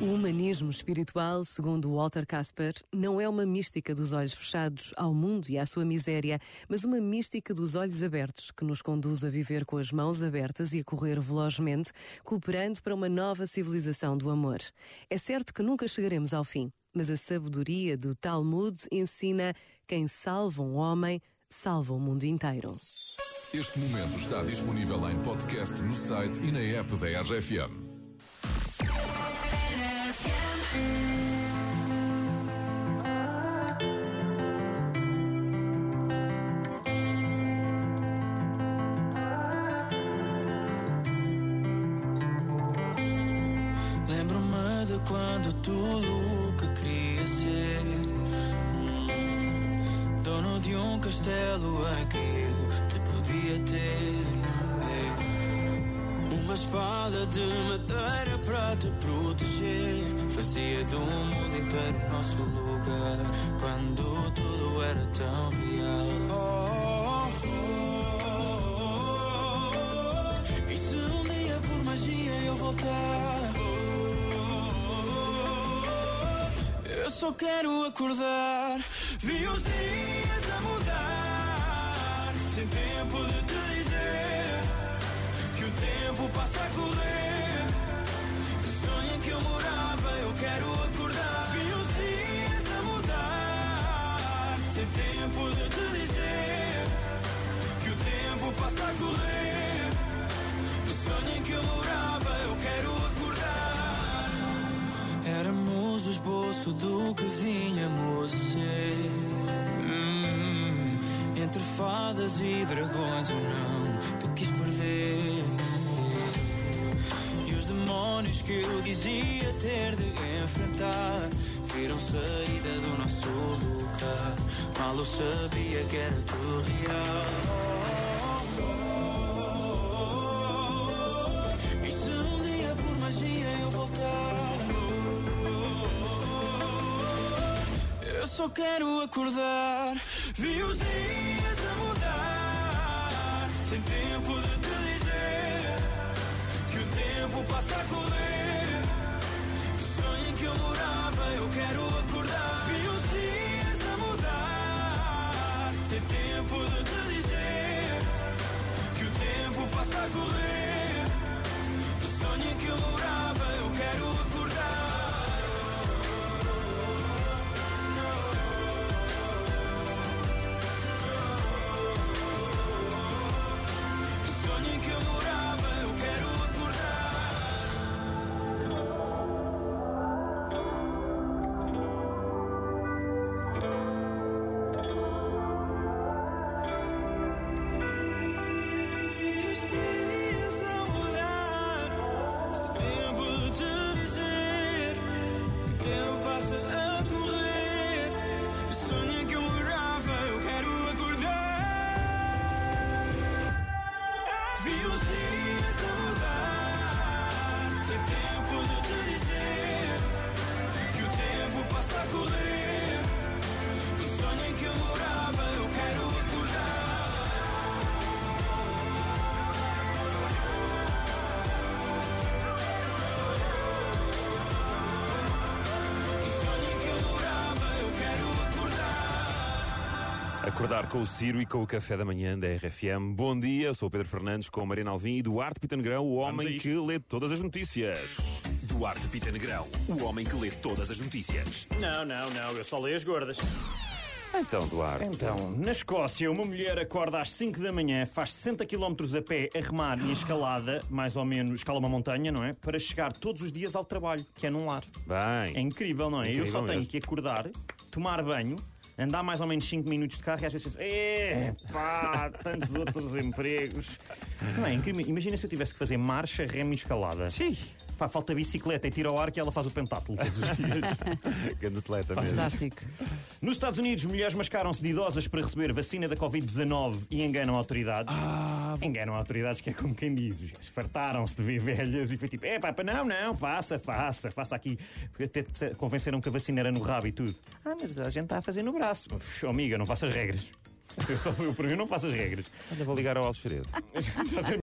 O humanismo espiritual, segundo Walter Casper, não é uma mística dos olhos fechados ao mundo e à sua miséria, mas uma mística dos olhos abertos, que nos conduz a viver com as mãos abertas e a correr velozmente, cooperando para uma nova civilização do amor. É certo que nunca chegaremos ao fim, mas a sabedoria do Talmud ensina quem salva um homem, salva o mundo inteiro. Este momento está disponível em podcast no site e na app da RFM. Lembro-me de quando tudo o que queria ser hum, Dono de um castelo em que eu te podia ter é. Uma espada de madeira para te proteger. Fazia do mundo inteiro nosso lugar Quando tudo era tão real. Oh, oh, oh, E se um dia por magia eu voltar só quero acordar. Vi os dias a mudar, sem tempo de te dizer que o tempo passa a correr. O sonho em que eu morava, eu quero acordar. Vi os dias a mudar, sem tempo de te dizer que o tempo passa a correr. O sonho em que eu morava, eu quero acordar. Éramos o esboço do que vinhamos a ser. Hum, entre fadas e dragões, eu não te quis perder. E os demónios que eu dizia ter de enfrentar viram saída do nosso lugar. Mal eu sabia que era tudo real. Só quero acordar. Vi os dias a mudar, sem tempo de te dizer que o tempo passa a correr. O sonho em que eu morava, eu quero acordar. Vi os dias a mudar, sem tempo de te dizer que o tempo passa a correr. Vi acordar. Com o Ciro e com o café da manhã da RFM. Bom dia, eu sou o Pedro Fernandes com a Mariana Alvim e Duarte Pita Negrão, o homem que lê todas as notícias. Duarte Pita Negrão, o homem que lê todas as notícias. Não, não, não, eu só leio as gordas. Então, Duarte. Então, na Escócia, uma mulher acorda às 5 da manhã, faz 60 km a pé, a remar e a escalada, mais ou menos, escala uma montanha, não é? Para chegar todos os dias ao trabalho, que é num lar. É Bem. incrível, não é? eu Incrível só tenho mesmo. que acordar, tomar banho, andar mais ou menos 5 minutos de carro e às vezes penso, é pá, tantos outros empregos. Também. Imagina se eu tivesse que fazer marcha, remo e escalada. Sim. Pá, falta bicicleta e tiro ao ar que ela faz o pentátulo todos os dias. Grande atleta mesmo. Fantástico. Nos Estados Unidos, mulheres mascaram-se de idosas para receber vacina da Covid-19 e enganam autoridades. Enganam autoridades, que é como quem diz. Os gajos Fartaram-se de ver velhas e foi tipo: é pá, pá, não, não, faça, faça, faça aqui. Até convenceram que a vacina era no rabo e tudo. Ah, mas a gente está a fazer no braço. Uf, amiga, não faça as regras. Eu só eu, por mim, não faço as regras. Olha, vou ligar ao Alfredo. Exatamente.